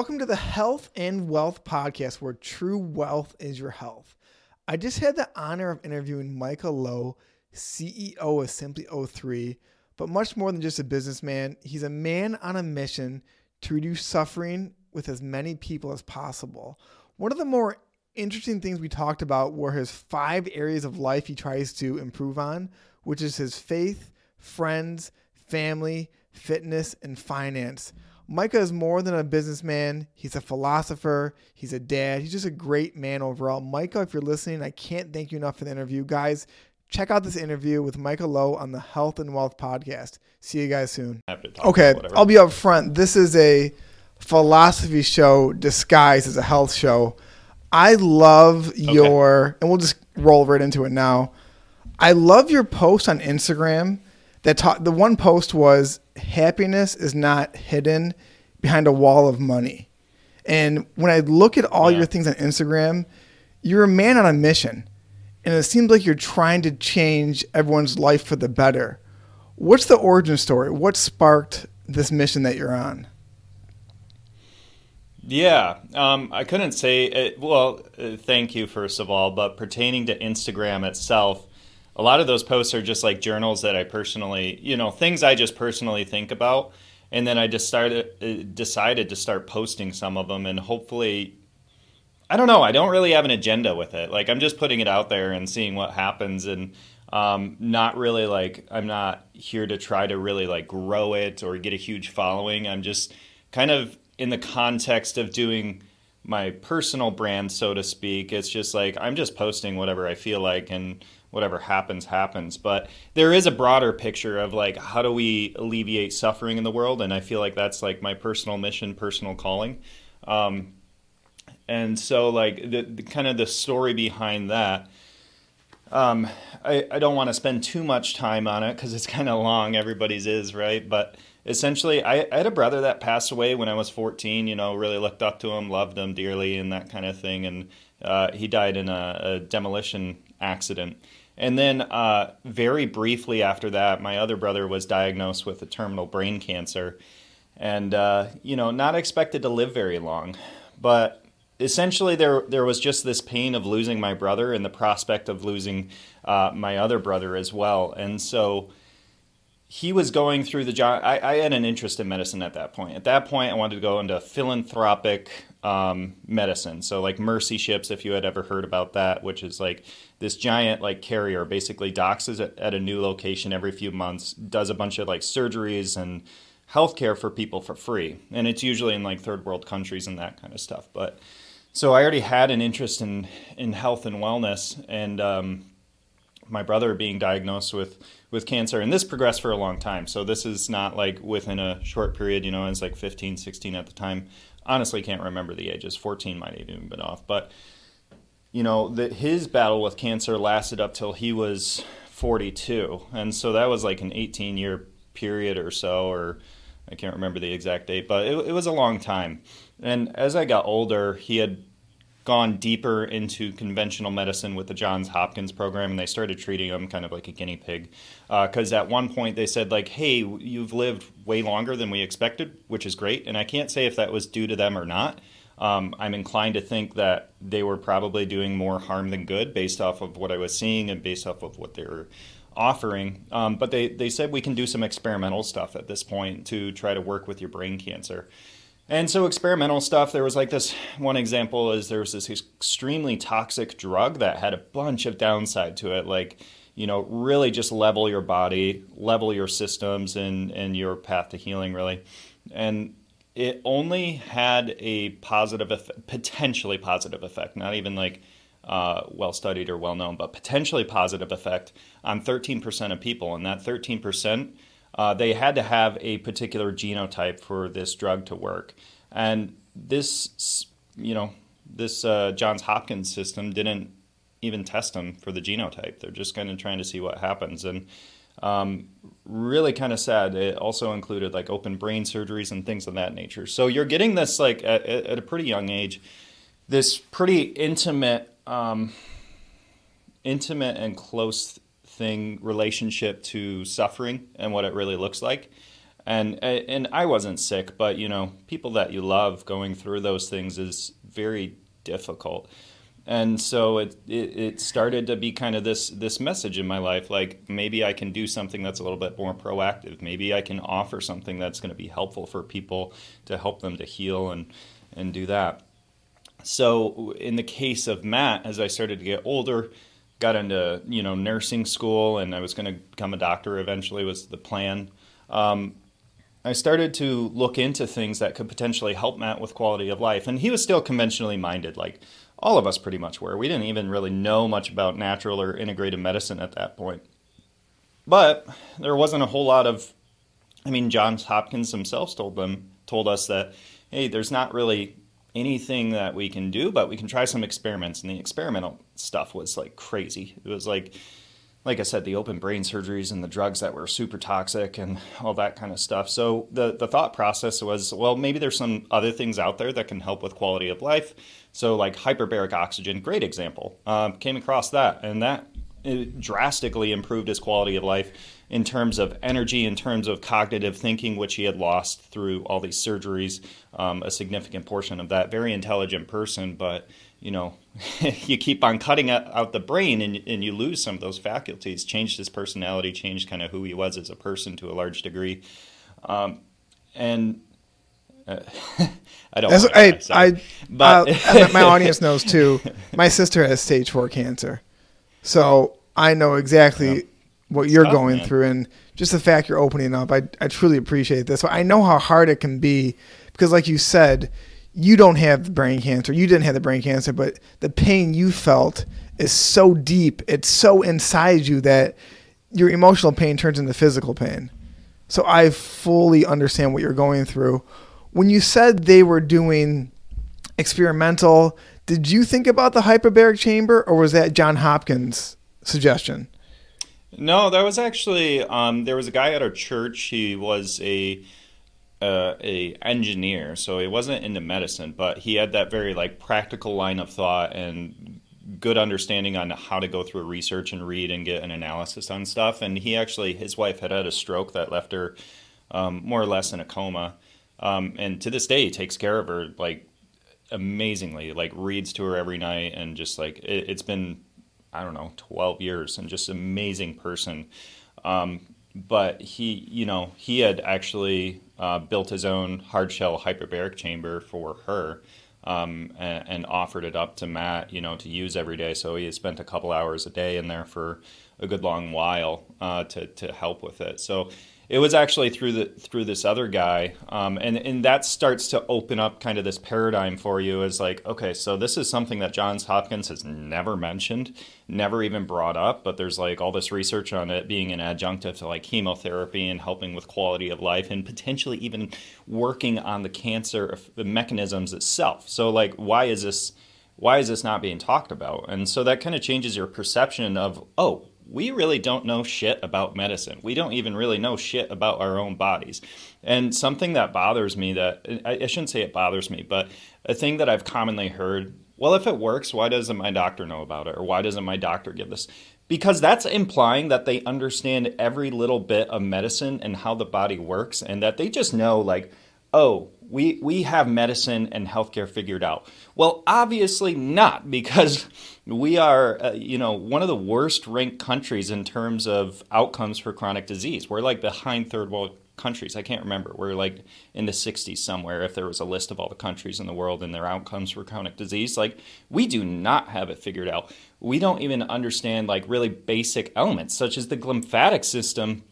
Welcome to the Health and Wealth Podcast, where true wealth is your health. I just had the honor of interviewing Micah Lowe, CEO of Simply O3, but much more than just a businessman. He's a man on a mission to reduce suffering with as many people as possible. One of the more interesting things we talked about were his five areas of life he tries to improve on, which is his faith, friends, family, fitness, and finance. Micah is more than a businessman. He's a philosopher. He's a dad. He's just a great man overall. Micah, if you're listening, I can't thank you enough for the interview. Guys, check out this interview with Micah Lowe on the Health and Wealth podcast. See you guys soon. Okay, I'll be up front. This is a philosophy show disguised as a health show. I love okay. your, and we'll just roll right into it now. I love your post on Instagram that taught the one post was happiness is not hidden behind a wall of money. And when I look at all yeah. your things on Instagram, you're a man on a mission. And it seems like you're trying to change everyone's life for the better. What's the origin story? What sparked this mission that you're on? Yeah, um, I couldn't say it. Well, uh, thank you, first of all. But pertaining to Instagram itself, a lot of those posts are just like journals that I personally, you know, things I just personally think about. And then I just started, uh, decided to start posting some of them, and hopefully, I don't know. I don't really have an agenda with it. Like I'm just putting it out there and seeing what happens, and um, not really like I'm not here to try to really like grow it or get a huge following. I'm just kind of in the context of doing my personal brand, so to speak. It's just like I'm just posting whatever I feel like and whatever happens happens. But there is a broader picture of like how do we alleviate suffering in the world? And i feel like that's like my personal mission personal calling. Um, and so like the, the, kind of the story behind that um, I, I don't want to spend too much time on it because it's kind of long everybody's is right? But essentially I, I, had a brother that passed away when i was 14 you know really looked up to him loved him dearly and that kind of thing. And uh, he died in a, a demolition accident and then, uh, very briefly after that, my other brother was diagnosed with a terminal brain cancer, and uh, you know, not expected to live very long. But essentially, there there was just this pain of losing my brother and the prospect of losing uh, my other brother as well. And so, he was going through the job. I, I, had an interest in medicine at that point. At that point, I wanted to go into philanthropic um, medicine. So, like mercy ships, if you had ever heard about that, which is like this giant like carrier basically docks at, at a new location every few months, does a bunch of like surgeries and healthcare for people for free, and it's usually in like third world countries and that kind of stuff. But so I already had an interest in in health and wellness, and um, my brother being diagnosed with with cancer and this progressed for a long time so this is not like within a short period you know it's like 15 16 at the time honestly can't remember the ages 14 might have even been off but you know, that his battle with cancer lasted up till he was 42. And so that was like an 18 year period or so, or I can't remember the exact date, but it, it was a long time. And as I got older, he had gone deeper into conventional medicine with the Johns Hopkins program, and they started treating him kind of like a guinea pig. Because uh, at one point they said like, "Hey, you've lived way longer than we expected," which is great. And I can't say if that was due to them or not. Um, I'm inclined to think that they were probably doing more harm than good based off of what I was seeing and based off of what they were offering. Um, but they, they said we can do some experimental stuff at this point to try to work with your brain cancer. And so experimental stuff, there was like this one example is there was this extremely toxic drug that had a bunch of downside to it, like, you know, really just level your body, level your systems and, and your path to healing really. And it only had a positive, effect, potentially positive effect, not even like uh, well studied or well known, but potentially positive effect on 13% of people. And that 13%, uh, they had to have a particular genotype for this drug to work. And this, you know, this uh, Johns Hopkins system didn't even test them for the genotype. They're just kind of trying to see what happens. And um, really kind of sad. It also included like open brain surgeries and things of that nature. So you're getting this like at, at a pretty young age, this pretty intimate, um, intimate and close thing relationship to suffering and what it really looks like. and and I wasn't sick, but you know, people that you love going through those things is very difficult. And so it, it, it started to be kind of this this message in my life, like maybe I can do something that's a little bit more proactive. Maybe I can offer something that's going to be helpful for people to help them to heal and and do that. So in the case of Matt, as I started to get older, got into you know nursing school, and I was going to become a doctor eventually was the plan. Um, I started to look into things that could potentially help Matt with quality of life. And he was still conventionally minded, like all of us pretty much were. We didn't even really know much about natural or integrative medicine at that point. But there wasn't a whole lot of, I mean, Johns Hopkins themselves told them, told us that, hey, there's not really anything that we can do, but we can try some experiments. And the experimental stuff was like crazy. It was like, like I said, the open brain surgeries and the drugs that were super toxic and all that kind of stuff. So the the thought process was, well, maybe there's some other things out there that can help with quality of life. So like hyperbaric oxygen, great example. Um, came across that, and that drastically improved his quality of life in terms of energy, in terms of cognitive thinking, which he had lost through all these surgeries. Um, a significant portion of that. Very intelligent person, but you know, you keep on cutting out the brain and, and you lose some of those faculties. Changed his personality, changed kind of who he was as a person to a large degree. Um, and uh, I don't. I, I, but uh, my audience knows too. My sister has stage four cancer, so I know exactly yeah. What you're tough, going man. through, and just the fact you're opening up, I I truly appreciate this. I know how hard it can be because, like you said, you don't have brain cancer. You didn't have the brain cancer, but the pain you felt is so deep. It's so inside you that your emotional pain turns into physical pain. So I fully understand what you're going through. When you said they were doing experimental, did you think about the hyperbaric chamber or was that John Hopkins' suggestion? No, that was actually um, there was a guy at our church. He was a uh, a engineer, so he wasn't into medicine, but he had that very like practical line of thought and good understanding on how to go through research and read and get an analysis on stuff. And he actually, his wife had had a stroke that left her um, more or less in a coma, um, and to this day, he takes care of her like amazingly, like reads to her every night, and just like it, has been, I don't know, twelve years, and just an amazing person. Um, but he, you know, he had actually uh, built his own hard shell hyperbaric chamber for her um, and, and, offered it up to Matt, you know, to use every day. So he spent a couple hours a day in there for a good long while uh, to to help with it. So it was actually through the through this other guy, um, and and that starts to open up kind of this paradigm for you as like, okay, so this is something that Johns Hopkins has never mentioned, never even brought up, but there's like all this research on it being an adjunctive to like chemotherapy and helping with quality of life, and potentially even working on the cancer the mechanisms itself. So like, why is this? Why is this not being talked about? And so that kind of changes your perception of, oh, we really don't know shit about medicine. We don't even really know shit about our own bodies. And something that bothers me that I shouldn't say it bothers me, but a thing that I've commonly heard well, if it works, why doesn't my doctor know about it? Or why doesn't my doctor give this? Because that's implying that they understand every little bit of medicine and how the body works, and that they just know, like, oh, we, we have medicine and healthcare figured out. Well, obviously not, because we are, uh, you know, one of the worst ranked countries in terms of outcomes for chronic disease. We're like behind third world countries. I can't remember. We're like in the 60s somewhere if there was a list of all the countries in the world and their outcomes for chronic disease. Like, we do not have it figured out. We don't even understand like really basic elements, such as the lymphatic system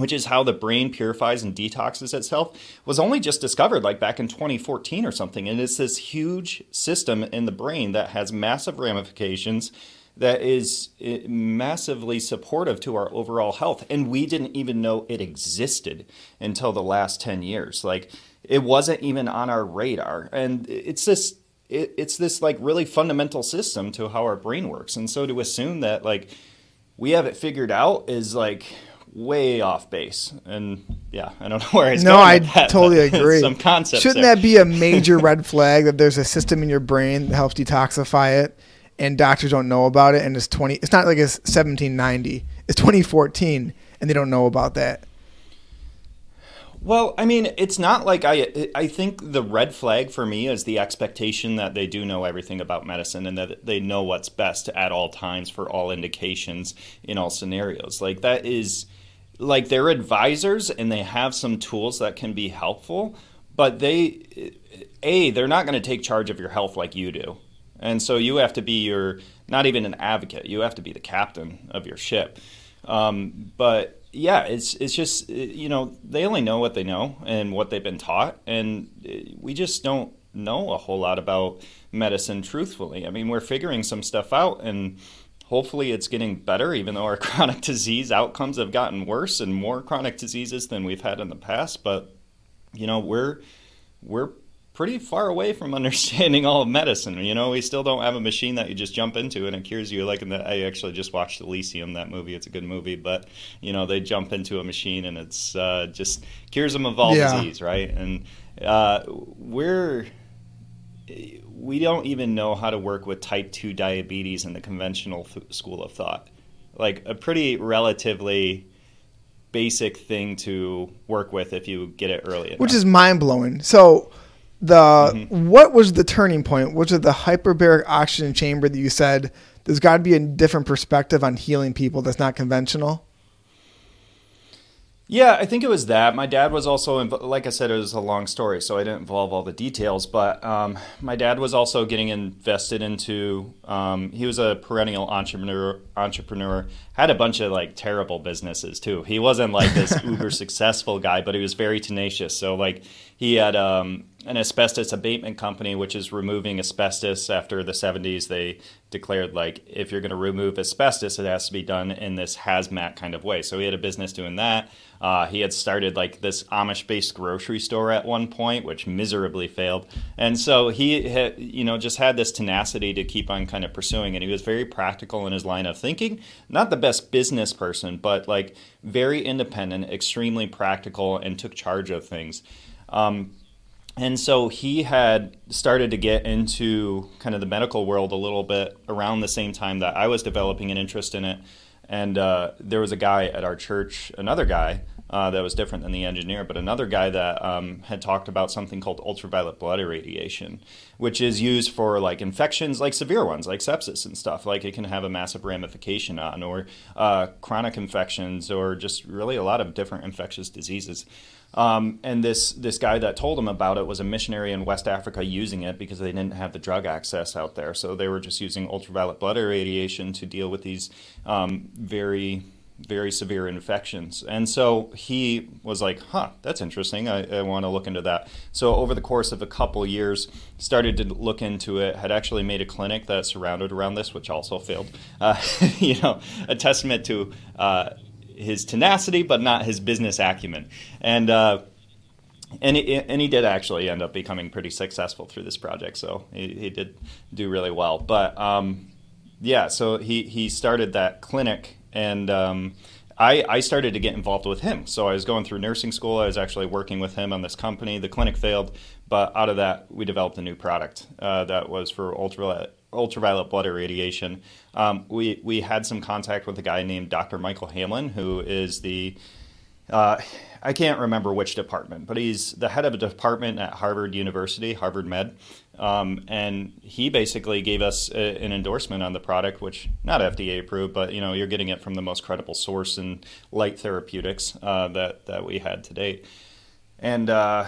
which is how the brain purifies and detoxes itself, was only just discovered like back in 2014 or something. And it's this huge system in the brain that has massive ramifications that is eh, massively supportive to our overall health. And we didn't even know it existed until the last 10 years. Like it wasn't even on our radar. And it's this it's this like really fundamental system to how our brain works. And so to assume that like we have it figured out is like way off base. And yeah, I don't know where it's no, going. No, I that, totally agree. Some concept. Shouldn't there. that be a major red flag that there's a system in your brain that helps detoxify it, and doctors don't know about it? And it's twenty. It's not like it's 1790. It's 2014, and they don't know about that. Well, I mean, it's not like I. I think the red flag for me is the expectation that they do know everything about medicine and that they know what's best at all times for all indications in all scenarios. Like that is, like they're advisors and they have some tools that can be helpful, but they, a, they're not going to take charge of your health like you do, and so you have to be your not even an advocate. You have to be the captain of your ship. Um, but yeah, it's it's just you know they only know what they know and what they've been taught, and uh, we just don't know a whole lot about medicine. Truthfully, I mean, we're figuring some stuff out, and hopefully it's getting better. Even though our chronic disease outcomes have gotten worse and more chronic diseases than we've had in the past, but you know we're we're pretty far away from understanding all of medicine. You know, we still don't have a machine that you just jump into and it cures you. Like in the, I actually just watched Elysium, that movie. It's a good movie, but you know, they jump into a machine and it's uh, just cures them of all yeah. disease, right? And uh, we're we don't even know how to work with type 2 diabetes in the conventional school of thought. Like a pretty relatively basic thing to work with if you get it early enough. Which is mind blowing. So the mm-hmm. what was the turning point? Was it the hyperbaric oxygen chamber that you said there's got to be a different perspective on healing people that's not conventional? Yeah, I think it was that. My dad was also, like I said, it was a long story, so I didn't involve all the details. But um, my dad was also getting invested into. Um, he was a perennial entrepreneur. Entrepreneur had a bunch of like terrible businesses too. He wasn't like this uber successful guy, but he was very tenacious. So like he had um, an asbestos abatement company, which is removing asbestos. After the 70s, they declared like if you're going to remove asbestos, it has to be done in this hazmat kind of way. So he had a business doing that. Uh, he had started like this Amish-based grocery store at one point, which miserably failed, and so he had, you know, just had this tenacity to keep on kind of pursuing. And he was very practical in his line of thinking. Not the best business person, but like very independent, extremely practical, and took charge of things. Um, and so he had started to get into kind of the medical world a little bit around the same time that I was developing an interest in it. And uh, there was a guy at our church, another guy uh, that was different than the engineer, but another guy that um, had talked about something called ultraviolet blood irradiation, which is used for like infections, like severe ones, like sepsis and stuff. Like it can have a massive ramification on, or uh, chronic infections, or just really a lot of different infectious diseases. Um, and this this guy that told him about it was a missionary in West Africa using it because they didn't have the drug access out there. So they were just using ultraviolet blood irradiation to deal with these um, very very severe infections. And so he was like, huh, that's interesting. I, I want to look into that. So over the course of a couple years, started to look into it, had actually made a clinic that surrounded around this, which also failed. Uh, you know, a testament to uh, his tenacity, but not his business acumen. And uh, and he, and he did actually end up becoming pretty successful through this project. So he, he did do really well. But um, yeah, so he he started that clinic, and um, I I started to get involved with him. So I was going through nursing school. I was actually working with him on this company. The clinic failed, but out of that we developed a new product uh, that was for ultraviolet ultraviolet blood irradiation. Um, we we had some contact with a guy named Dr. Michael Hamblin, who is the uh, I can't remember which department, but he's the head of a department at Harvard University, Harvard Med, um, and he basically gave us a, an endorsement on the product, which not FDA approved, but you know you're getting it from the most credible source in light therapeutics uh, that that we had to date, and uh,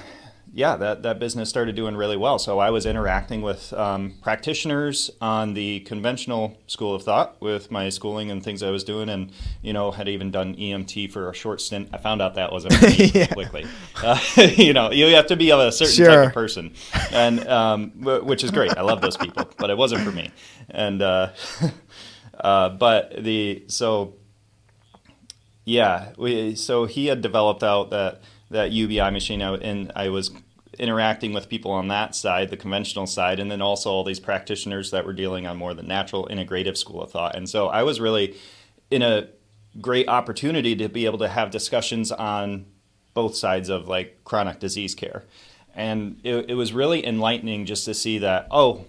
yeah, that, that business started doing really well. So I was interacting with um, practitioners on the conventional school of thought with my schooling and things I was doing, and you know had even done EMT for a short stint. I found out that wasn't yeah. quickly. Uh, you know, you have to be of a certain sure. type of person, and um, which is great. I love those people, but it wasn't for me. And uh, uh, but the so yeah, we so he had developed out that that UBI machine, and I was interacting with people on that side, the conventional side, and then also all these practitioners that were dealing on more the natural integrative school of thought. And so I was really in a great opportunity to be able to have discussions on both sides of like chronic disease care. And it, it was really enlightening just to see that, oh,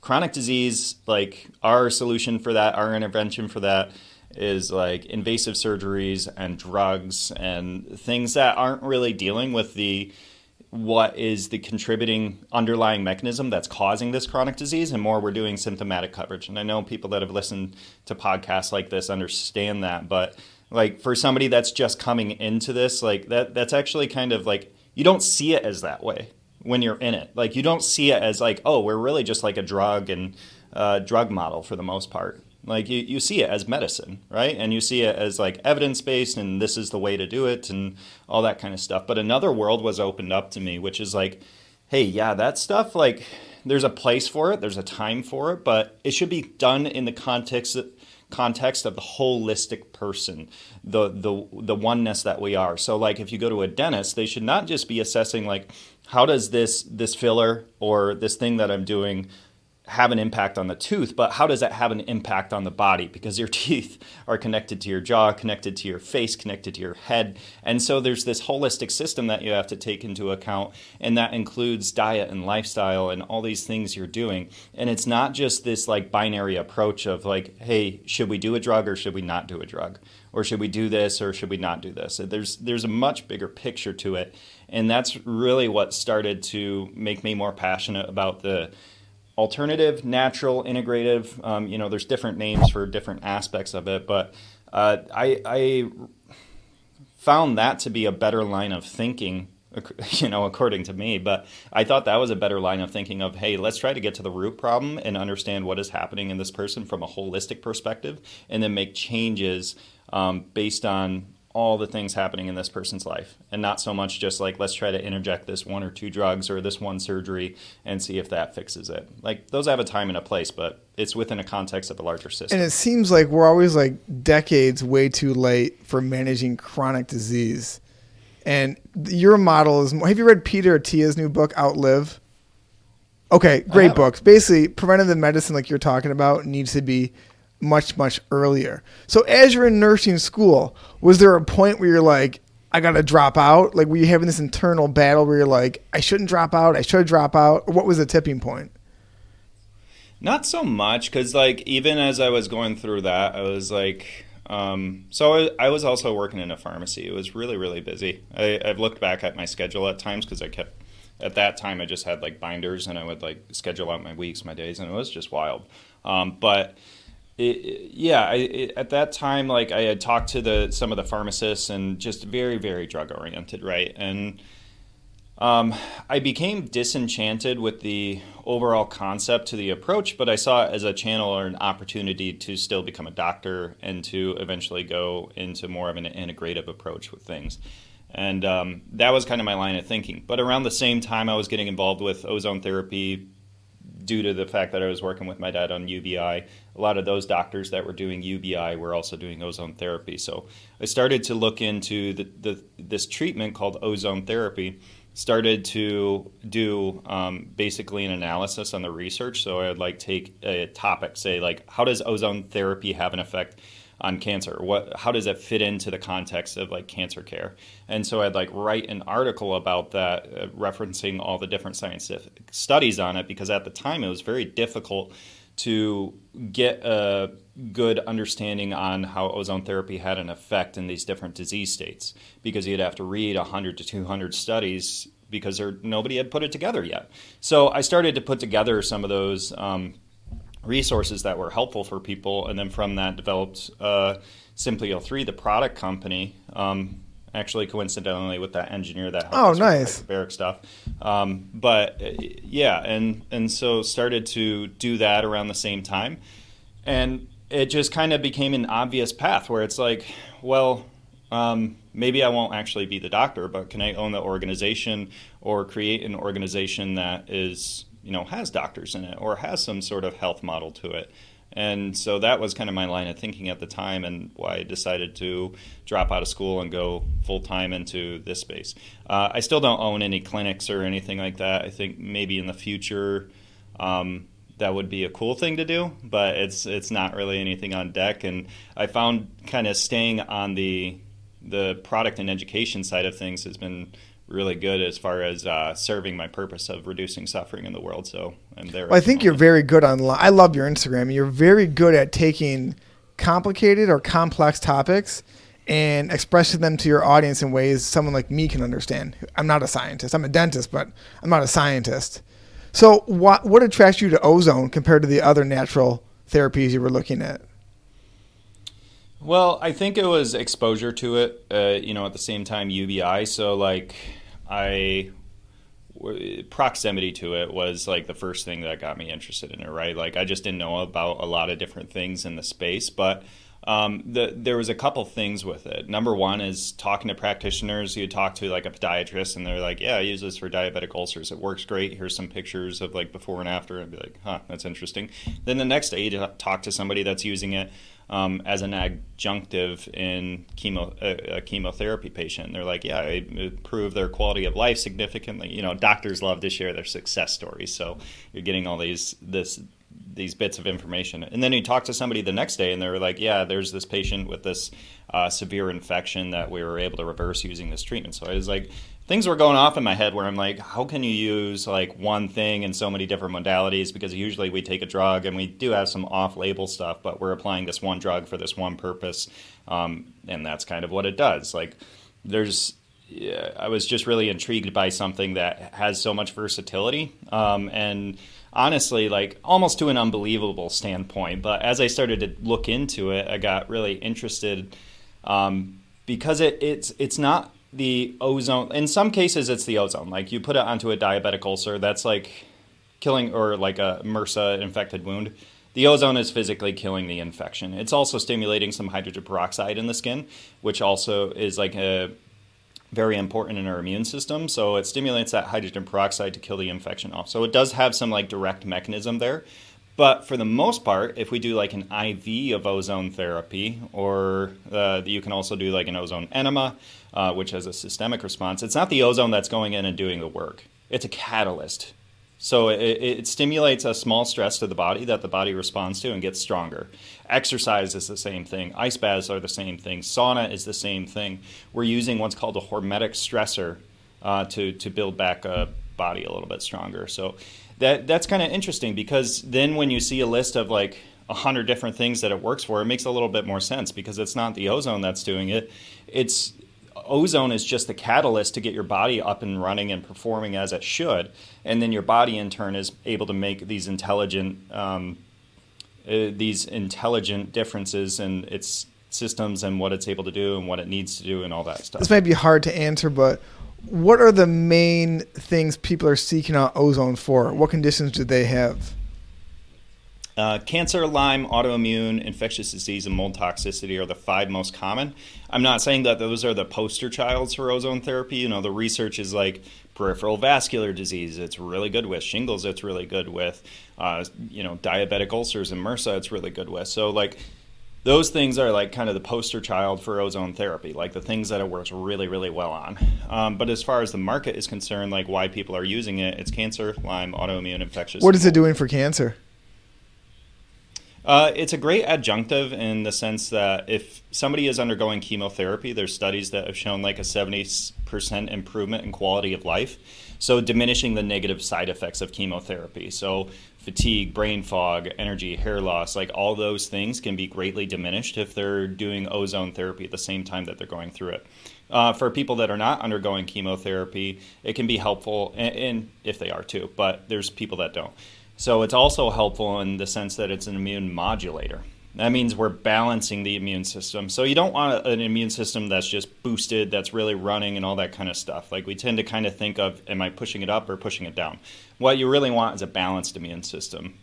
chronic disease, like our solution for that, our intervention for that, is like invasive surgeries and drugs and things that aren't really dealing with the what is the contributing underlying mechanism that's causing this chronic disease and more we're doing symptomatic coverage. And i know people that have listened to podcasts like this understand that but like for somebody that's just coming into this like that that's actually kind of like you don't see it as that way when you're in it. Like you don't see it as like oh we're really just like a drug and uh, drug model for the most part like you, you see it as medicine, right? And you see it as like evidence based and this is the way to do it and all that kind of stuff. But another world was opened up to me, which is like, hey, yeah, that stuff, like there's a place for it, there's a time for it, but it should be done in the context context of the holistic person, the the the oneness that we are. So like if you go to a dentist, they should not just be assessing like how does this this filler or this thing that I'm doing have an impact on the tooth, but how does that have an impact on the body? Because your teeth are connected to your jaw, connected to your face, connected to your head. And so there's this holistic system that you have to take into account, and that includes diet and lifestyle and all these things you're doing. And it's not just this like binary approach of like, hey, should we do a drug or should we not do a drug? Or should we do this or should we not do this? There's there's a much bigger picture to it. And that's really what started to make me more passionate about the alternative, natural, integrative. Um, you know, there's different names for different aspects of it, but uh, I, I found that to be a better line of thinking you know, according to me. But I thought that was a better line of thinking of, hey, let's try to get to the root problem and understand what is happening in this person from a holistic perspective, and then make changes um, based on all the things happening in this person's life and not so much just like let's try to interject this one or two drugs or this one surgery and see if that fixes it. Like those have a time and a place but it's within a context of a larger system. And it seems like we're always like decades way too late for managing chronic disease. And your model is have you read peter attia's new book outlive? Okay great books basically preventative medicine like you're talking about needs to be much much earlier. So as you're in nursing school, was there a point where you're like, I gotta drop out? Like, were you having this internal battle where you're like, I shouldn't drop out, I should drop out? Or what was the tipping point? Not so much, because like even as I was going through that, I was like, um, so I, I, was also working in a pharmacy. It was really really busy. I, I've looked back at my schedule at times because I kept at that time I just had like binders and I would like schedule out my weeks, my days, and it was just wild. Um, but it, yeah, I, it, at that time, like I had talked to the some of the pharmacists and just very, very drug oriented, right? And um, I became disenchanted with the overall concept to the approach, but I saw it as a channel or an opportunity to still become a doctor and to eventually go into more of an integrative approach with things. And um, that was kind of my line of thinking. But around the same time, I was getting involved with ozone therapy, due to the fact that I was working with my dad on UBI, a lot of those doctors that were doing UBI were also doing ozone therapy. So I started to look into the, the this treatment called ozone therapy. Started to do um, basically an analysis on the research. So I would like take a topic, say like, how does ozone therapy have an effect on cancer what how does it fit into the context of like cancer care and so i'd like write an article about that uh, referencing all the different scientific studies on it because at the time it was very difficult to get a good understanding on how ozone therapy had an effect in these different disease states because you'd have to read 100 to 200 studies because there, nobody had put it together yet. So I started to put together some of those um, resources that were helpful for people, and then from that developed uh, Simply O3, the product company. Um, actually, coincidentally, with that engineer that helped oh, nice Barrick stuff. Um, but uh, yeah, and and so started to do that around the same time, and it just kind of became an obvious path where it's like, well. Um, maybe I won't actually be the doctor, but can I own the organization or create an organization that is you know has doctors in it or has some sort of health model to it and so that was kind of my line of thinking at the time and why I decided to drop out of school and go full time into this space. Uh, I still don't own any clinics or anything like that. I think maybe in the future um, that would be a cool thing to do, but it's it's not really anything on deck. And I found kind of staying on the the product and education side of things has been really good as far as uh, serving my purpose of reducing suffering in the world. So I'm there. Well, I think you're very good on. I love your Instagram. You're very good at taking complicated or complex topics and expressing them to your audience in ways someone like me can understand. I'm not a scientist. I'm a dentist, but I'm not a scientist. So, what what attracts you to ozone compared to the other natural therapies you were looking at? Well, I think it was exposure to it. Uh, you know, at the same time UBI. So, like, I proximity to it was like the first thing that got me interested in it. Right, like I just didn't know about a lot of different things in the space, but um, the, there was a couple things with it. Number one is talking to practitioners. You talk to like a podiatrist, and they're like, "Yeah, I use this for diabetic ulcers. It works great. Here's some pictures of like before and after." I'd be like, "Huh, that's interesting." Then the next day, you talk to somebody that's using it um, as an adjunctive in chemo a, a, chemotherapy patient. They're like, "Yeah, it improved their quality of life significantly." You know, doctors love to share their success stories, so you're getting all these this these bits of information. And then you talk to somebody the next day, and they're like, "Yeah, there's this patient with this uh, severe infection that we were able to reverse using this treatment." So I was like, things were going off in my head where I'm like, "How can you use like one thing in so many different modalities?" Because usually we take a drug and we do have some off-label stuff, but we're applying this one drug for this one purpose, um, and that's kind of what it does. Like, there's yeah, I was just really intrigued by something that has so much versatility um, and honestly like almost to an unbelievable standpoint. But as I started to look into it, I got really interested um, because it, it's it's not the ozone. In some cases, it's the ozone. Like you put it onto a diabetic ulcer, that's like killing or like a MRSA infected wound. The ozone is physically killing the infection. It's also stimulating some hydrogen peroxide in the skin, which also is like a very important in our immune system. So it stimulates that hydrogen peroxide to kill the infection off. So it does have some like direct mechanism there. But for the most part, if we do like an IV of ozone therapy, or uh, you can also do like an ozone enema, uh, which has a systemic response, it's not the ozone that's going in and doing the work. It's a catalyst so it, it, stimulates a small stress to the body that the body responds to and gets stronger. Exercise is the same thing. Ice baths are the same thing. Sauna is the same thing. We're using what's called a hormetic stressor uh, to to build back a body a little bit stronger. So that that's kind of interesting because then when you see a list of like a hundred different things that it works for, it makes a little bit more sense because it's not the ozone that's doing it. It's ozone is just the catalyst to get your body up and running and performing as it should, and then your body in turn is able to make these intelligent um, uh, these intelligent differences in its systems and what it's able to do and what it needs to do and all that stuff. This might be hard to answer, but what are the main things people are seeking out ozone for? What conditions do they have? Uh, cancer, Lyme, autoimmune, infectious disease, and mold toxicity are the five most common. I'm not saying that those are the poster childs for ozone therapy. You know, the research is like peripheral vascular disease, it's really good with shingles, it's really good with, uh, you know, diabetic ulcers and MRSA, it's really good with. So, like, those things are like kind of the poster child for ozone therapy, like the things that it works really, really well on. Um, but as far as the market is concerned, like why people are using it, it's cancer, Lyme, autoimmune, infectious. What is it doing for cancer? Uh, it's a great adjunctive in the sense that if somebody is undergoing chemotherapy, there's studies that have shown like a 70% improvement in quality of life. So, diminishing the negative side effects of chemotherapy. So, fatigue, brain fog, energy, hair loss, like all those things can be greatly diminished if they're doing ozone therapy at the same time that they're going through it. Uh, for people that are not undergoing chemotherapy, it can be helpful, and, and if they are too, but there's people that don't. So it's also helpful in the sense that it's an immune modulator. That means we're balancing the immune system. So you don't want an immune system that's just boosted, that's really running, and all that kind of stuff. Like we tend to kind of think of, am I pushing it up or pushing it down? What you really want is a balanced immune system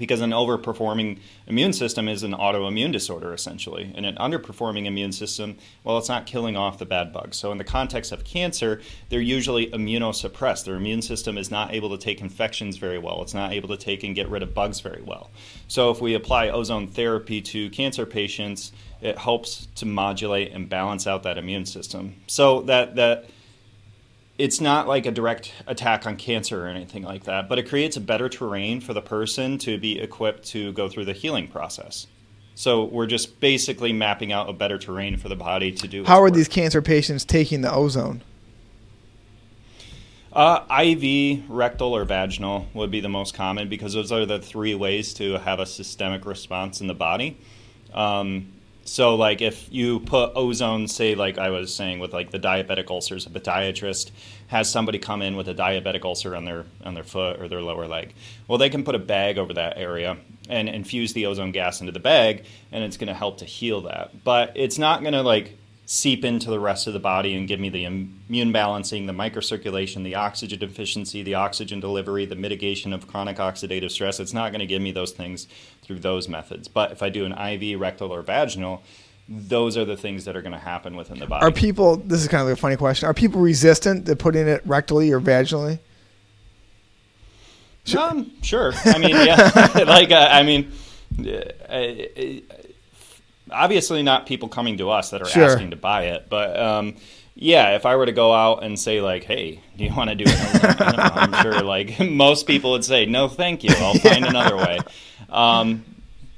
because an overperforming immune system is an autoimmune disorder essentially and an underperforming immune system well it's not killing off the bad bugs. So in the context of cancer they're usually immunosuppressed. Their immune system is not able to take infections very well. It's not able to take and get rid of bugs very well. So if we apply ozone therapy to cancer patients it helps to modulate and balance out that immune system. So that that it's not like a direct attack on cancer or anything like that, but it creates a better terrain for the person to be equipped to go through the healing process. So we're just basically mapping out a better terrain for the body to do. How are work. these cancer patients taking the ozone? Uh, IV, rectal, or vaginal would be the most common because those are the three ways to have a systemic response in the body. Um, so like if you put ozone, say like I was saying with like the diabetic ulcers, a podiatrist has somebody come in with a diabetic ulcer on their on their foot or their lower leg. Well, they can put a bag over that area and infuse the ozone gas into the bag, and it's going to help to heal that. But it's not going to like seep into the rest of the body and give me the immune balancing, the microcirculation, the oxygen efficiency, the oxygen delivery, the mitigation of chronic oxidative stress. It's not going to give me those things through those methods. But if I do an IV, rectal, or vaginal, those are the things that are going to happen within the body. Are people? This is kind of a funny question. Are people resistant to putting it rectally or vaginally? Sure. Um, sure. I mean, yeah. like, uh, I mean, uh, obviously not people coming to us that are sure. asking to buy it, but um, yeah, if I were to go out and say like, "Hey, do you want to do it?" I'm sure like most people would say, "No, thank you. I'll find another way." Um,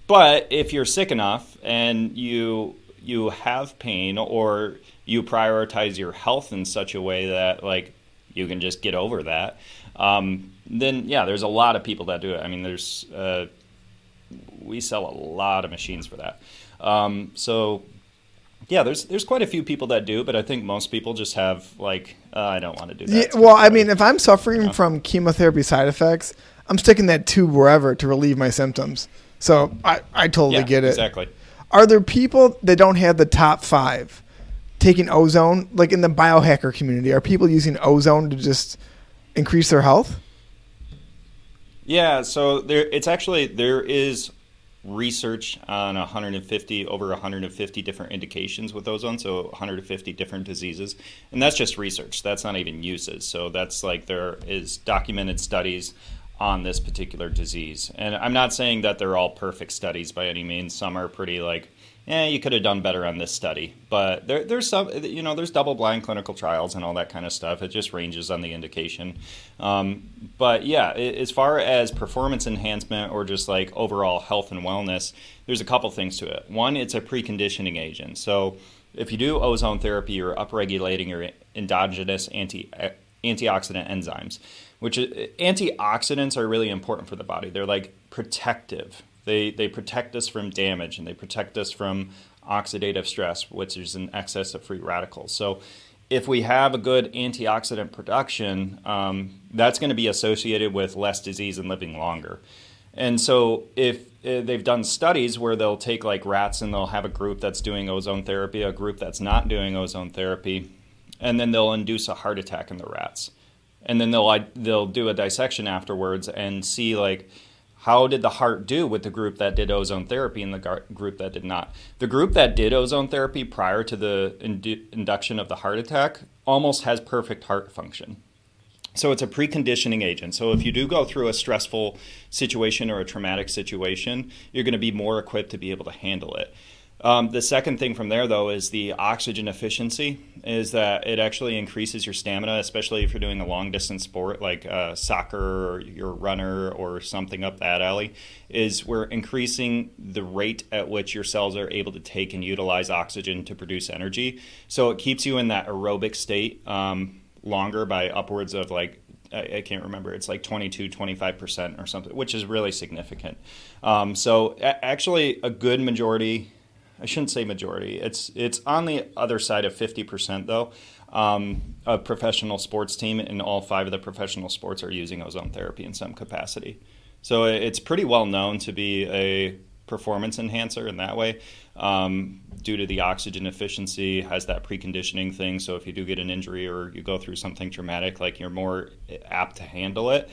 but if you're sick enough and you you have pain or you prioritize your health in such a way that like you can just get over that, um, then yeah, there's a lot of people that do it. I mean, there's uh, we sell a lot of machines for that. Um, so yeah, there's there's quite a few people that do, but I think most people just have like uh, I don't want to do that. Yeah, well, I mean, if I'm suffering yeah. from chemotherapy side effects, I'm sticking that tube wherever to relieve my symptoms. So I, I totally yeah, get it. Exactly. Are there people that don't have the top five taking ozone, like in the biohacker community? Are people using ozone to just increase their health? Yeah, so there it's actually there is research on 150 over 150 different indications with ozone so 150 different diseases. And that's just research. That's not even uses. So that's like there is documented studies on this particular disease. And i'm not saying that they're all perfect studies by any means. Some are pretty like yeah, you could have done better on this study. But there, there's some, you know, there's double blind clinical trials and all that kind of stuff. It just ranges on the indication. Um, but yeah, as far as performance enhancement or just like overall health and wellness, there's a couple things to it. One, it's a preconditioning agent. So if you do ozone therapy, you're upregulating your endogenous anti eh, antioxidant enzymes, which eh, antioxidants are really important for the body. They're like protective they, they protect us from damage and they protect us from oxidative stress, which is an excess of free radicals. So, if we have a good antioxidant production, um, that's going to be associated with less disease and living longer. And so, if uh, they've done studies where they'll take like rats and they'll have a group that's doing ozone therapy, a group that's not doing ozone therapy, and then they'll induce a heart attack in the rats. And then they'll they'll do a dissection afterwards and see like how did the heart do with the group that did ozone therapy and the group that did not? The group that did ozone therapy prior to the indu- induction of the heart attack almost has perfect heart function. So it's a preconditioning agent. So if you do go through a stressful situation or a traumatic situation, you're going to be more equipped to be able to handle it. Um, the second thing from there, though, is the oxygen efficiency. Is that it actually increases your stamina, especially if you're doing a long distance sport like uh, soccer or you're a runner or something up that alley. Is we're increasing the rate at which your cells are able to take and utilize oxygen to produce energy. So it keeps you in that aerobic state um, longer by upwards of like I, can't remember. It's like 22, 25% or something, which is really significant. Um, so, actually, a good majority I shouldn't say majority. It's it's on the other side of fifty percent though. Um, a professional sports team, and all five of the professional sports are using ozone therapy in some capacity. So it's pretty well known to be a performance enhancer in that way, um, due to the oxygen efficiency, has that preconditioning thing. So if you do get an injury or you go through something traumatic, like you're more apt to handle it.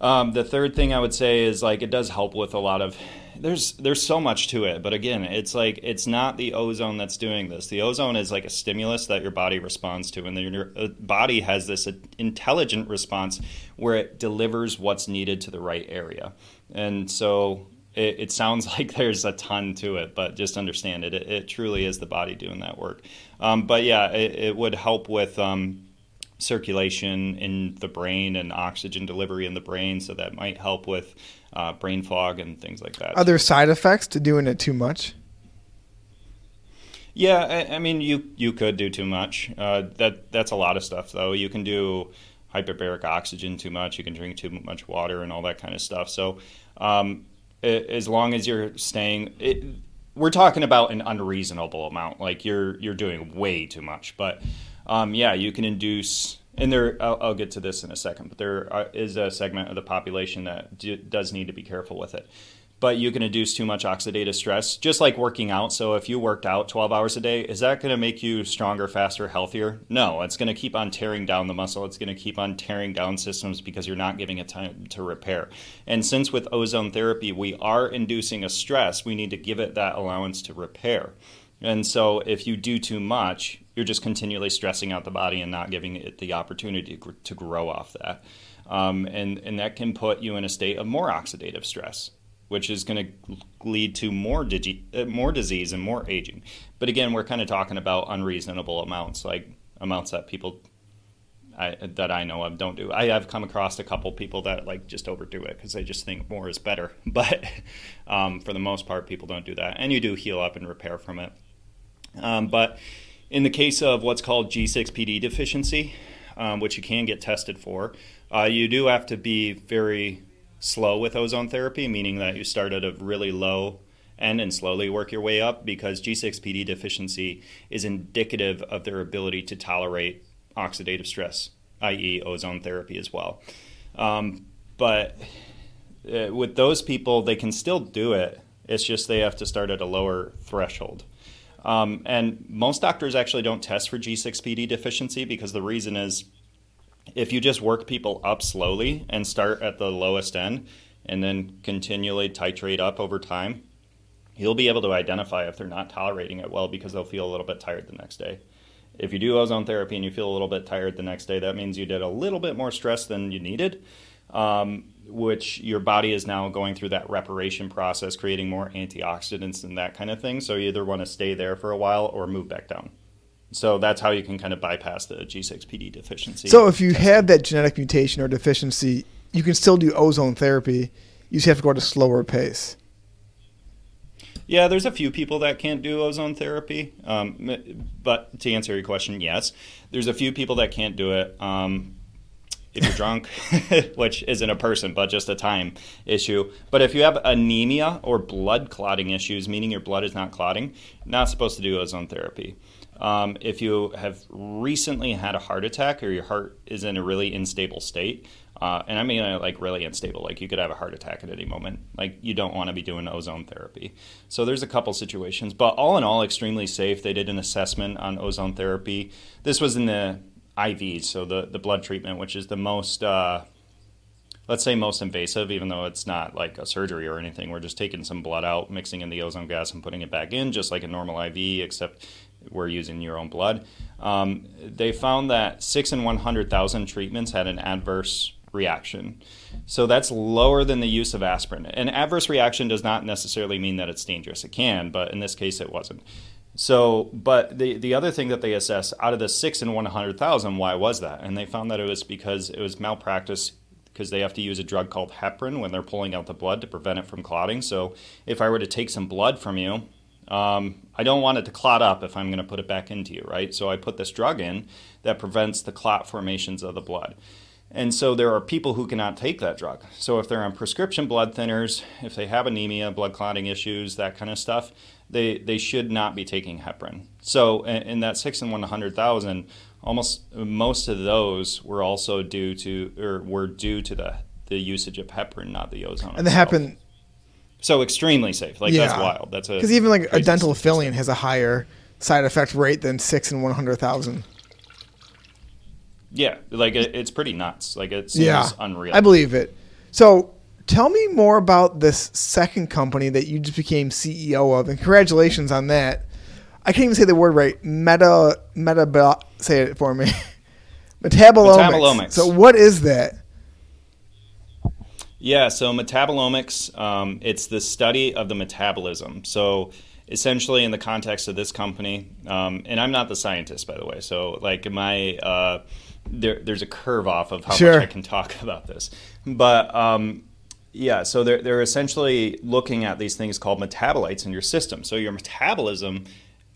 Um, the third thing I would say is like it does help with a lot of there's there's so much to it, but again, it's like it's not the ozone that's doing this. The ozone is like a stimulus that your body responds to, and then your uh, body has this intelligent response where it delivers what's needed to the right area. And so it, it sounds like there's a ton to it, but just understand it. It, it truly is the body doing that work. Um, but yeah, it, it, would help with. Um, circulation in the brain and oxygen delivery in the brain, so that might help with uh, brain fog and things like that. Are there side effects to doing it too much? Yeah, I, I mean, you you could do too much. Uh, that that's a lot of stuff, though. You can do hyperbaric oxygen too much. You can drink too much water and all that kind of stuff. So, um, it, as long as you're staying, it, we're talking about an unreasonable amount. Like you're you're doing way too much. But um, yeah, you can induce. And there, I'll, I'll, get to this in a second. But there is a segment of the population that do, does need to be careful with it but you can induce too much oxidative stress, just like working out. So if you worked out 12 hours a day, is that going to make you stronger, faster, healthier? No, it's going to keep on tearing down the muscle. It's going to keep on tearing down systems because you're not giving it time to repair. And since with ozone therapy, we are inducing a stress, we need to give it that allowance to repair. And so if you do too much, you're just continually stressing out the body and not giving it the opportunity to grow off that. Um, and, and that can put you in a state of more oxidative stress which is going to lead to more digi- uh, more disease and more aging. But again, we're kind of talking about unreasonable amounts, like amounts that people I, that I know of don't do. I have come across a couple people that like just overdo it because they just think more is better. But um, for the most part, people don't do that, and you do heal up and repair from it. Um, but in the case of what's called G6PD deficiency, um, which you can get tested for, uh, you do have to be very slow with ozone therapy, meaning that you start at a really low end and slowly work your way up because G6PD deficiency is indicative of their ability to tolerate oxidative stress, i.e., ozone therapy as well. Um, but uh, with those people, they can still do it. It's just they have to start at a lower threshold. Um, and most doctors actually don't test for G6PD deficiency because the reason is if you just work people up slowly and start at the lowest end and then continually titrate up over time, you'll be able to identify if they're not tolerating it well because they'll feel a little bit tired the next day. If you do ozone therapy and you feel a little bit tired the next day, that means you did a little bit more stress than you needed, um, which your body is now going through that reparation process, creating more antioxidants and that kind of thing. So you either want to stay there for a while or move back down. So that's how you can kind of bypass the G6PD deficiency. So if you testing. have that genetic mutation or deficiency, you can still do ozone therapy. You just have to go at a slower pace. Yeah, there's a few people that can't do ozone therapy. Um, but to answer your question, yes, there's a few people that can't do it. Um, if you're drunk, which isn't a person, but just a time issue. But if you have anemia or blood clotting issues, meaning your blood is not clotting, not supposed to do ozone therapy. Um, if you have recently had a heart attack or your heart is in a really unstable state, uh, and I mean uh, like really unstable, like you could have a heart attack at any moment, like you don't want to be doing ozone therapy. So there's a couple situations, but all in all, extremely safe. They did an assessment on ozone therapy. This was in the IVs, so the, the blood treatment, which is the most. Uh, let's say most invasive, even though it's not like a surgery or anything. We're just taking some blood out, mixing in the ozone gas, and putting it back in, just like a normal IV, except we're using your own blood. Um, they found that six in 100,000 treatments had an adverse reaction. So that's lower than the use of aspirin. An adverse reaction does not necessarily mean that it's dangerous. It can, but in this case, it wasn't. So, but the, the other thing that they assessed out of the six in 100,000, why was that? And they found that it was because it was malpractice because they have to use a drug called heparin when they're pulling out the blood to prevent it from clotting. So, if I were to take some blood from you um, I don't want it to clot up if I'm going to put it back into you, right? So I put this drug in that prevents the clot formations of the blood. And so there are people who cannot take that drug. So if they're on prescription blood thinners, if they have anemia, blood clotting issues, that kind of stuff, they, they should not be taking heparin. So in, in that six in 100,000, almost most of those were also due to, or were due to the, the usage of heparin, not the ozone. And the heparin, so extremely safe. Like yeah. that's wild. That's a because even like a dental filling has a higher side effect rate than six in one hundred thousand. Yeah, like it, it's pretty nuts. Like it's yeah, unreal. I believe it. So tell me more about this second company that you just became CEO of, and congratulations on that. I can't even say the word right. Meta meta. Say it for me. Metabolomics. Metabolomics. So what is that? Yeah, so metabolomics, um, it's the study of the metabolism. So essentially, in the context of this company, um, and I'm not the scientist, by the way. So like my uh, there, there's a curve off of how sure. much I can talk about this, but um, yeah, so they're they're essentially looking at these things called metabolites in your system. So your metabolism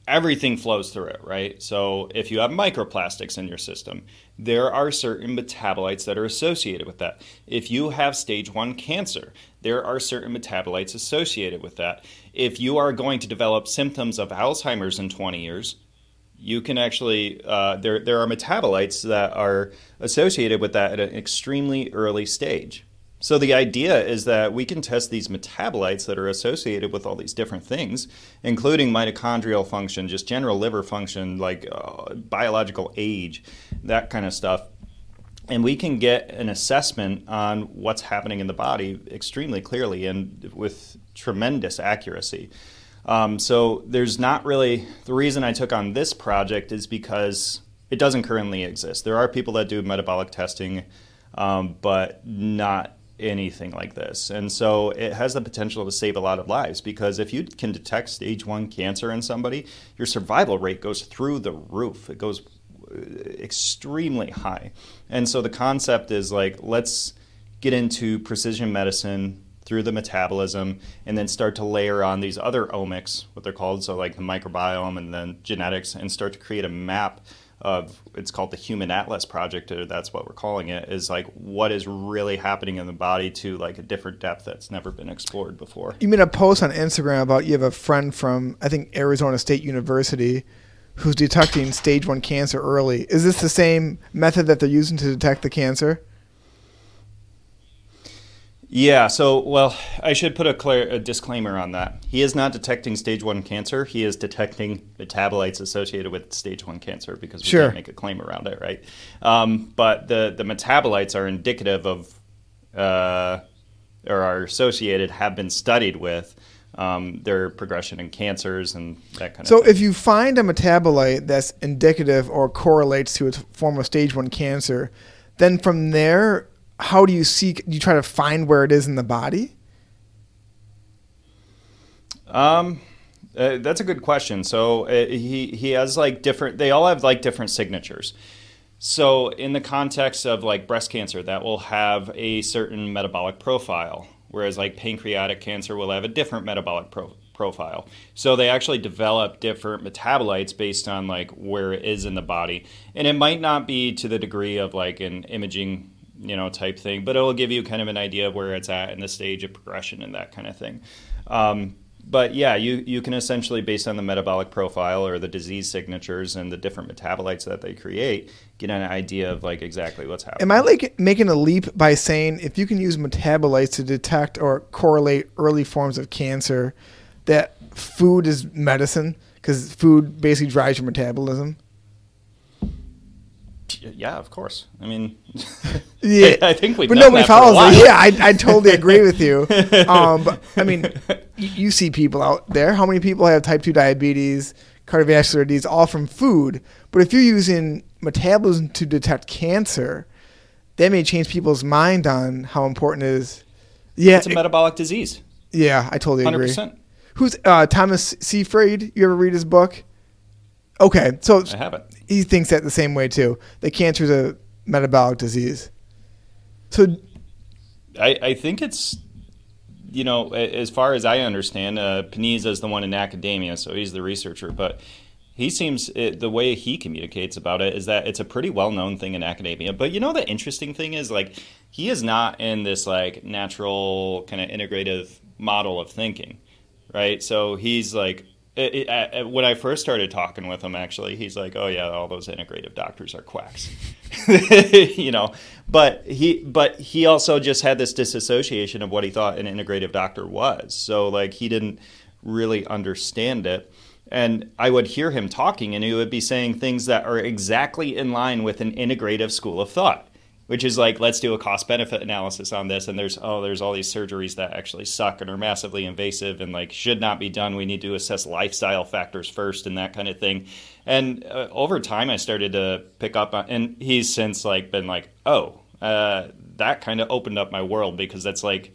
everything flows through it, right? So if you have microplastics in your system, there are certain metabolites that are associated with that. If you have stage one cancer, there are certain metabolites associated with that. If you are going to develop symptoms of Alzheimer's in 20 years, you can actually uh, there there are metabolites that are associated with that at an extremely early stage. So the idea is that we can test these metabolites that are associated with all these different things, including mitochondrial function, just general liver function, like uh, biological age, that kind of stuff. And we can get an assessment on what's happening in the body extremely clearly and with tremendous accuracy. Um, so there's not really the reason I took on this project is because it doesn't currently exist. There are people that do metabolic testing, um, but not anything like this. And so it has the potential to save a lot of lives because if you can detect stage one cancer in somebody, your survival rate goes through the roof. It goes uh, extremely high. And so the concept is like, let's get into precision medicine through the metabolism and then start to layer on these other omics, what they're called, so like the microbiome and then genetics, and start to create a map of it's called the Human Atlas Project, or that's what we're calling it, is like what is really happening in the body to like a different depth that's never been explored before. You made a post on Instagram about you have a friend from I think Arizona State University who's detecting stage one cancer early. Is this the same method that they're using to detect the cancer? Yeah, so, well, I should put a, clear, a, disclaimer on that. He is not detecting stage one cancer. He is detecting metabolites associated with stage one cancer because we sure. can't make a claim around it, right? Um, but the, the metabolites are indicative of, uh, or are associated, have been studied with um, their progression in cancers and that kind so of So, if you find a metabolite that's indicative or correlates to a form of stage one cancer, then from there, how do you seek? Do you try to find where it is in the body? Um, uh, that's a good question. So uh, he he has like different. They all have like different signatures. So in the context of like breast cancer, that will have a certain metabolic profile, whereas like pancreatic cancer will have a different metabolic pro- profile. So they actually develop different metabolites based on like where it is in the body, and it might not be to the degree of like an imaging you know, type thing. But it'll give you kind of an idea of where it's at in the stage of progression and that kind of thing. Um, but yeah, you, you can essentially, based on the metabolic profile or the disease signatures and the different metabolites that they create, get an idea of like exactly what's happening. Am I like making a leap by saying if you can use metabolites to detect or correlate early forms of cancer, that food is medicine because food basically drives your metabolism? Yeah, of course. I mean, yeah, I, I think we. But nobody follows it. Yeah, I, I totally agree with you. Um, but I mean, you, you see people out there. How many people have type two diabetes, cardiovascular disease, all from food? But if you're using metabolism to detect cancer, that may change people's mind on how important it is. Yeah, it's a metabolic disease. Yeah, I totally agree. 100%. Who's uh, Thomas Seyfried? You ever read his book? Okay, so I haven't. He thinks that the same way too. That cancer is a metabolic disease. So, I, I think it's you know as far as I understand, uh, is the one in academia, so he's the researcher, but. He seems it, the way he communicates about it is that it's a pretty well known thing in academia. But you know the interesting thing is like he is not in this like natural kind of integrative model of thinking, right? So he's like it, it, when I first started talking with him, actually, he's like, "Oh yeah, all those integrative doctors are quacks," you know. But he, but he also just had this disassociation of what he thought an integrative doctor was. So like he didn't really understand it. And I would hear him talking, and he would be saying things that are exactly in line with an integrative school of thought which is like let's do a cost benefit analysis on this. And there's oh there's all these surgeries that actually suck and are massively invasive and like should not be done. We need to assess lifestyle factors first and that kind of thing. And uh, over time i started to pick up on and he's since like been like oh uh, that kind of opened up my world because that's like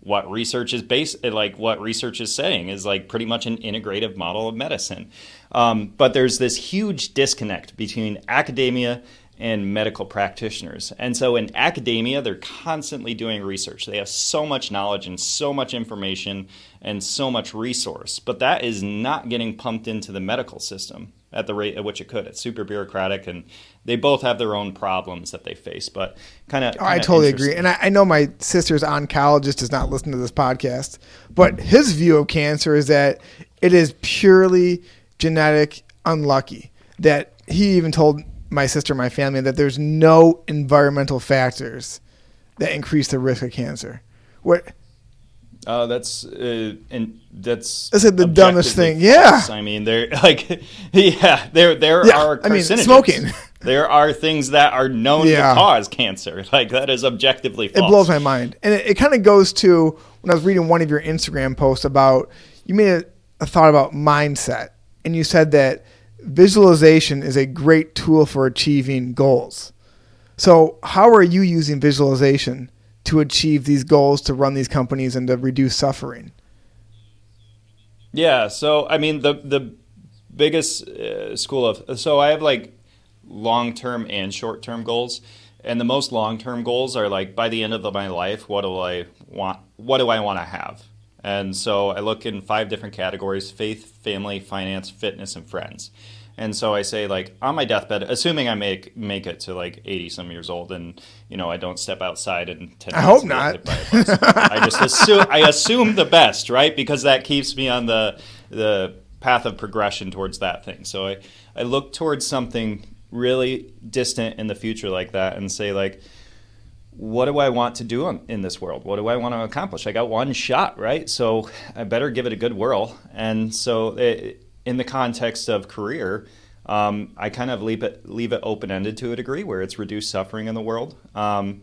what research is based like what research is saying is like pretty much an integrative model of medicine. Um, but there's this huge disconnect between academia and medical practitioners. And so in academia, they're constantly doing research. They have so much knowledge and so much information and so much resource, but that is not getting pumped into the medical system at the rate at which it could. It's super bureaucratic, and they both have their own problems that they face. But kind of, oh, I totally agree. And I, I, know my sister's oncologist does not listen to this podcast, but his view of cancer is that it is purely genetic, unlucky. That he even told my sister, my family, that there's no environmental factors that increase the risk of cancer. What? Uh, that's uh, and that's that's like the dumbest thing. Yeah, I mean, there like yeah, there there yeah, are. I mean, smoking. there are things that are known yeah. to cause cancer. Like that is objectively false. It blows my mind, and it, it kind of goes to when I was reading one of your Instagram posts about you made a, a thought about mindset, and you said that visualization is a great tool for achieving goals. So, how are you using visualization to achieve these goals, to run these companies, and to reduce suffering? Yeah, so I mean the the biggest uh, school of so I have like long term and short term goals, and the most long term goals are like by the end of my life, what do I want? What do I want to have? And so I look in five different categories faith, family, finance, fitness, and friends. And so I say, like, on my deathbed, assuming I make make it to like 80 some years old and, you know, I don't step outside and I hope not. I just assume, I assume the best, right? Because that keeps me on the, the path of progression towards that thing. So I, I look towards something really distant in the future like that and say, like, what do I want to do in this world? What do I want to accomplish? I got one shot, right? So I better give it a good whirl. And so, it, in the context of career, um, I kind of leave it leave it open ended to a degree where it's reduced suffering in the world. Um,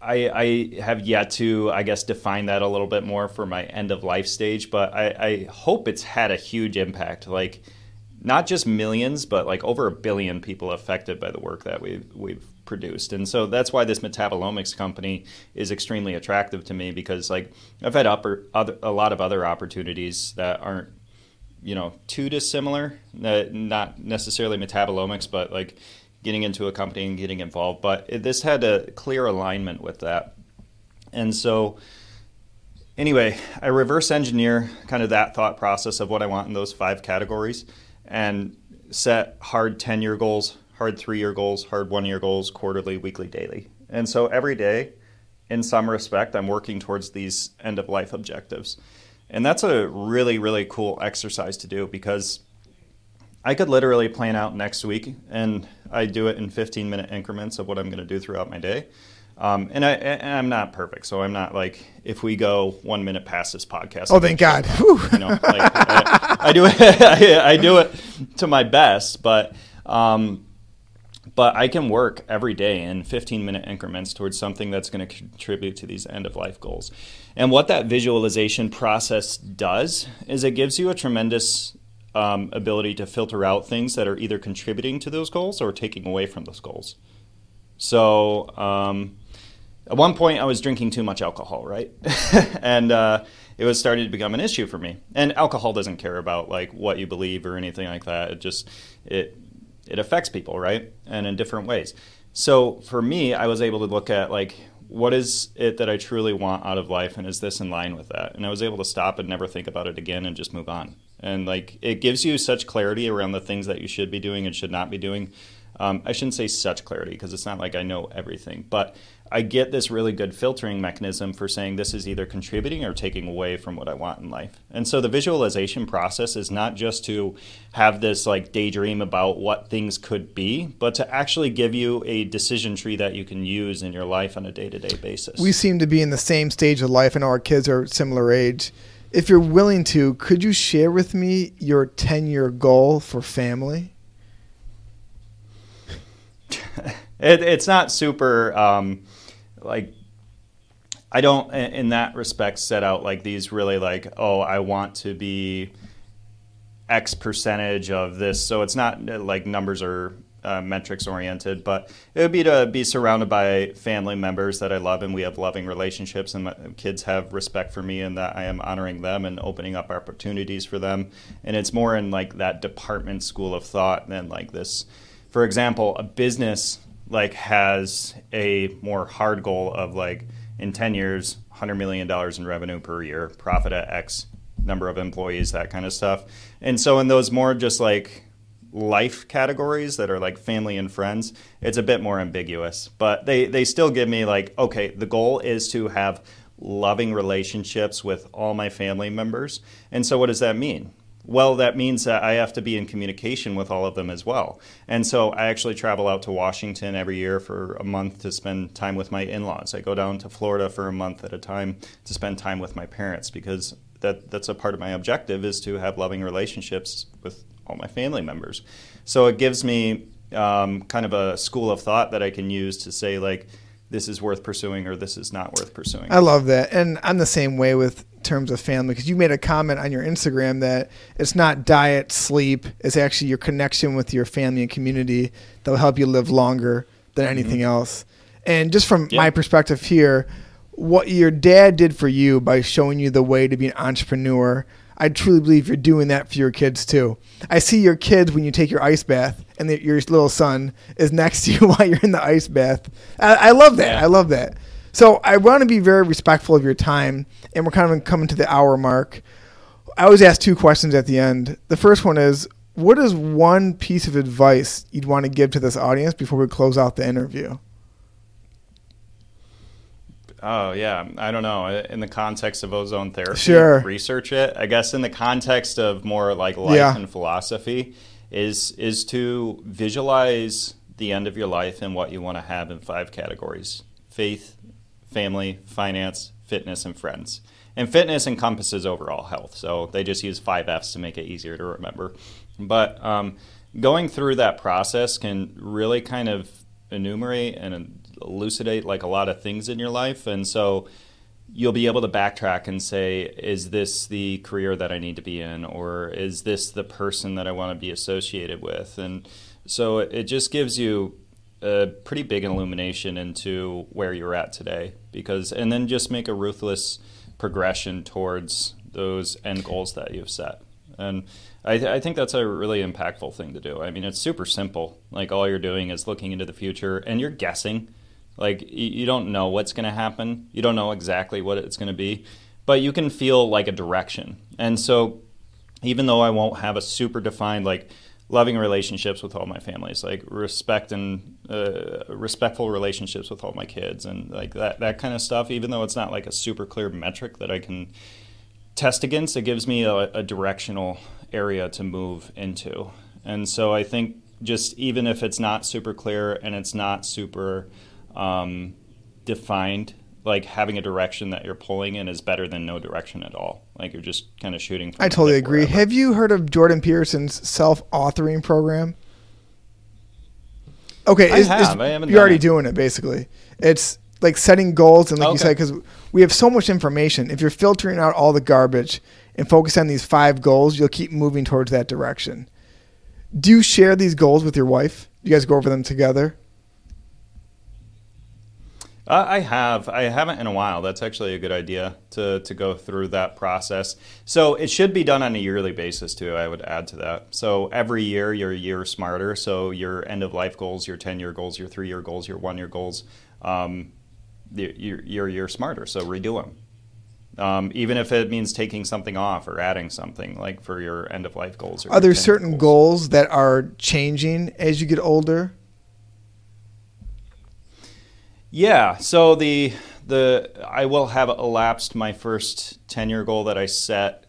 I, I, have yet to, I guess, define that a little bit more for my end of life stage, but I, I hope it's had a huge impact. Like, not just millions, but like over a billion people affected by the work that we've we've produced. And so that's why this metabolomics company is extremely attractive to me because like I've had upper, other, a lot of other opportunities that aren't you know too dissimilar, uh, not necessarily metabolomics, but like getting into a company and getting involved. But this had a clear alignment with that, and so anyway, I reverse engineer kind of that thought process of what I want in those five categories and set hard 10 year goals, hard three year goals, hard one year goals, quarterly, weekly, daily. And so every day, in some respect, I'm working towards these end of life objectives. And that's a really, really cool exercise to do because I could literally plan out next week and I do it in 15 minute increments of what I'm going to do throughout my day. Um, and I and I'm not perfect, so I'm not like if we go one minute past this podcast. Oh, thank God! You know, like, I, I, do it. I, I, do it to my best, but um, but I can work every day in 15 minute increments towards something that's going to contribute to these end of life goals. And what that visualization process does is it gives you a tremendous um, ability to filter out things that are either contributing to those goals or taking away from those goals. So. Um, at one point I was drinking too much alcohol, right? and uh, it was starting to become an issue for me. And alcohol doesn't care about like what you believe or anything like that. It just it it affects people, right? And in different ways. So for me, I was able to look at like what is it that I truly want out of life and is this in line with that? And I was able to stop and never think about it again and just move on. And like it gives you such clarity around the things that you should be doing and should not be doing. Um, I shouldn't say such clarity because it's not like I know everything, but I get this really good filtering mechanism for saying this is either contributing or taking away from what I want in life. And so the visualization process is not just to have this like daydream about what things could be, but to actually give you a decision tree that you can use in your life on a day to day basis. We seem to be in the same stage of life, and our kids are similar age. If you're willing to, could you share with me your 10 year goal for family? it, it's not super. Um, like I don't in that respect set out like these really like oh I want to be X percentage of this. So it's not like numbers or uh, metrics oriented, but it would be to be surrounded by family members that I love and we have loving relationships and my kids have respect for me and that I am honoring them and opening up opportunities for them. And it's more in like that department school of thought than like this for example, a business like has a more hard goal of like in 10 years, $100 million in revenue per year, profit at X number of employees, that kind of stuff. And so in those more just like life categories that are like family and friends, it's a bit more ambiguous. But they, they still give me like, okay, the goal is to have loving relationships with all my family members. And so what does that mean? Well, that means that I have to be in communication with all of them as well. And so I actually travel out to Washington every year for a month to spend time with my in laws. I go down to Florida for a month at a time to spend time with my parents because that, that's a part of my objective is to have loving relationships with all my family members. So it gives me um, kind of a school of thought that I can use to say, like, this is worth pursuing or this is not worth pursuing. I love that. And I'm the same way with terms of family because you made a comment on your Instagram that it's not diet, sleep, it's actually your connection with your family and community that will help you live longer than mm-hmm. anything mm-hmm. else. And just from my perspective here, what your dad did for you by showing you the way to be an entrepreneur I truly believe you're doing that for your kids too. I see your kids when you take your ice bath, and the, your little son is next to you while you're in the ice bath. I, I love that. Yeah. I love that. So I want to be very respectful of your time, and we're kind of coming to the hour mark. I always ask two questions at the end. The first one is, what is one piece of advice you'd want to give to this audience before we close out the interview? Oh yeah, I don't know. In the context of ozone therapy, sure. research it. I guess in the context of more like life yeah. and philosophy, is is to visualize the end of your life and what you want to have in five categories: faith, family, finance, fitness, and friends. And fitness encompasses overall health, so they just use five F's to make it easier to remember. But um, going through that process can really kind of enumerate and elucidate like a lot of things in your life. And so you'll be able to backtrack and say, is this the career that I need to be in? Or is this the person that I want to be associated with? And so it just gives you a pretty big illumination into where you're at today. Because, and then just make a ruthless progression towards those end goals that you've set. And I, th- I, think that's a really impactful thing to do. I mean, it's super simple. Like all you're doing is looking into the future and you're guessing. Like you, don't know what's going to happen. You don't know exactly what it's going to be, but you can feel like a direction. And so, even though I won't have a super defined like loving relationships with all my families, like respect and uh, respectful relationships with all my kids, and like that that kind of stuff. Even though it's not like a super clear metric that I can test against, it gives me a, a directional area to move into. And so I think just even if it's not super clear and it's not super um, defined, like having a direction that you're pulling in is better than no direction at all. Like you're just kind of shooting. I totally agree. Wherever. Have you heard of Jordan Peterson's self-authoring program? Okay, I have. I you're already it. doing it basically. It's like setting goals and like okay. you said, because we have so much information. If you're filtering out all the garbage and focus on these five goals, you'll keep moving towards that direction. Do you share these goals with your wife? You guys go over them together? Uh, I have. I haven't in a while. That's actually a good idea to, to go through that process. So it should be done on a yearly basis too. I would add to that. So every year you're a year smarter. So your end of life goals, your ten year goals, your three year goals, your one year goals, um, you're, you're you're smarter. So redo them. Um, even if it means taking something off or adding something like for your end of life goals. are there certain goals. goals that are changing as you get older? Yeah. So the the I will have elapsed my first ten year goal that I set.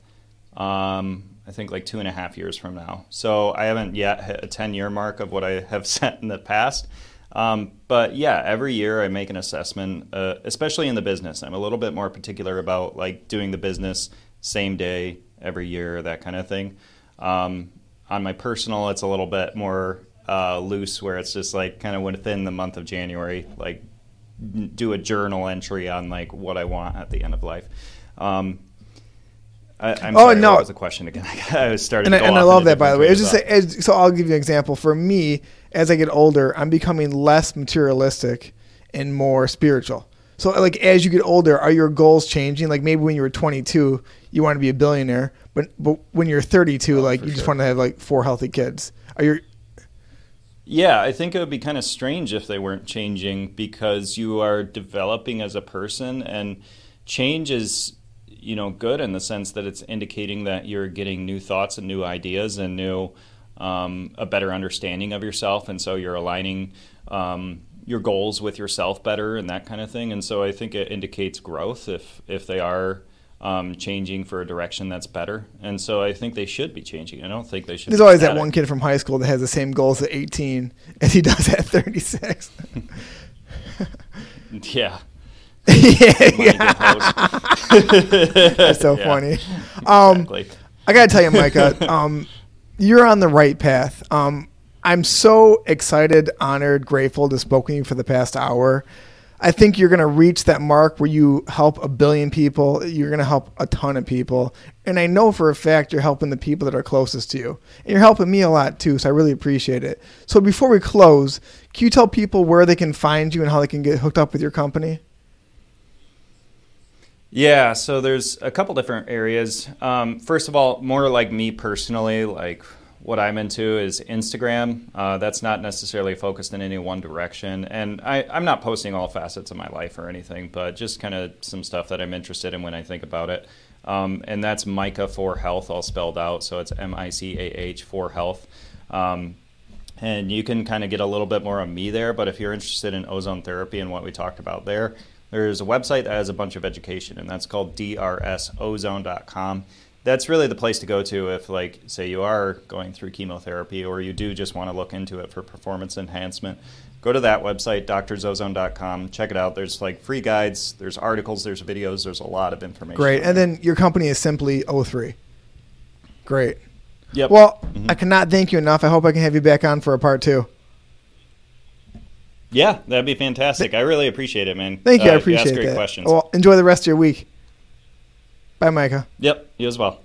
Um, I think like two and a half years from now. So I haven't yet hit a ten year mark of what I have set in the past. Um, but yeah, every year I make an assessment, uh, especially in the business. I'm a little bit more particular about like doing the business same day every year, that kind of thing. Um, on my personal, it's a little bit more uh, loose, where it's just like kind of within the month of January, like do a journal entry on like what I want at the end of life. Um, I, am oh sorry, no, what was the question again? I was starting, and, I, and I love that by the way. It's just as, so I'll give you an example. For me, as I get older, I'm becoming less materialistic and more spiritual. So like as you get older, are your goals changing? Like maybe when you were 22, you want to be a billionaire, but but when you're 32, oh, like you sure. just want to have like four healthy kids. Are your Yeah, I think it would be kind of strange if they weren't changing because you are developing as a person and change is you know good in the sense that it's indicating that you're getting new thoughts and new ideas and new um, a better understanding of yourself and so you're aligning um, your goals with yourself better and that kind of thing. And so I think it indicates growth if if they are um, changing for a direction that's better. And so I think they should be changing. I don't think they should. There's always that one kid from high school that has the same goals at 18 as he does at 36. yeah. yeah. That's so yeah. funny. Um, exactly. I got to tell you, Micah, um, you're on the right path. Um, I'm so excited, honored, grateful to spoke with you for the past hour. I think you're going to reach that mark where you help a billion people. You're going to help a ton of people. And I know for a fact you're helping the people that are closest to you. And you're helping me a lot too, so I really appreciate it. So before we close, can you tell people where they can find you and how they can get hooked up with your company? Yeah, so there's a couple different areas. Um, first of all, more like me personally, like what I'm into is Instagram. Uh, that's not necessarily focused in any one direction. And I, am not posting all facets of my life or anything, but just kind of some stuff that I'm interested in when I think about it. Um, and that's Micah for Health, all spelled out. So it's M I C A H for Health. Um, and you can kind of get a little bit more of me there. But if you're interested in ozone therapy and what we talked about there, there's a website that has a bunch of education, and that's called drsozone.com that's really the place to go to if like say you are going through chemotherapy or you do just want to look into it for performance enhancement go to that website drzozone.com check it out. There's like free guides there's articles there's videos there's a lot of information great. and then your company is simply o3 great. Yep. Well mm-hmm. i cannot thank you enough. I hope i can have you back on for a part two. Yeah that'd be fantastic. I really appreciate it man. Thank you. Uh, i appreciate you great that. questions. Well enjoy the rest of your week Bye, Micah. Yep, you as well.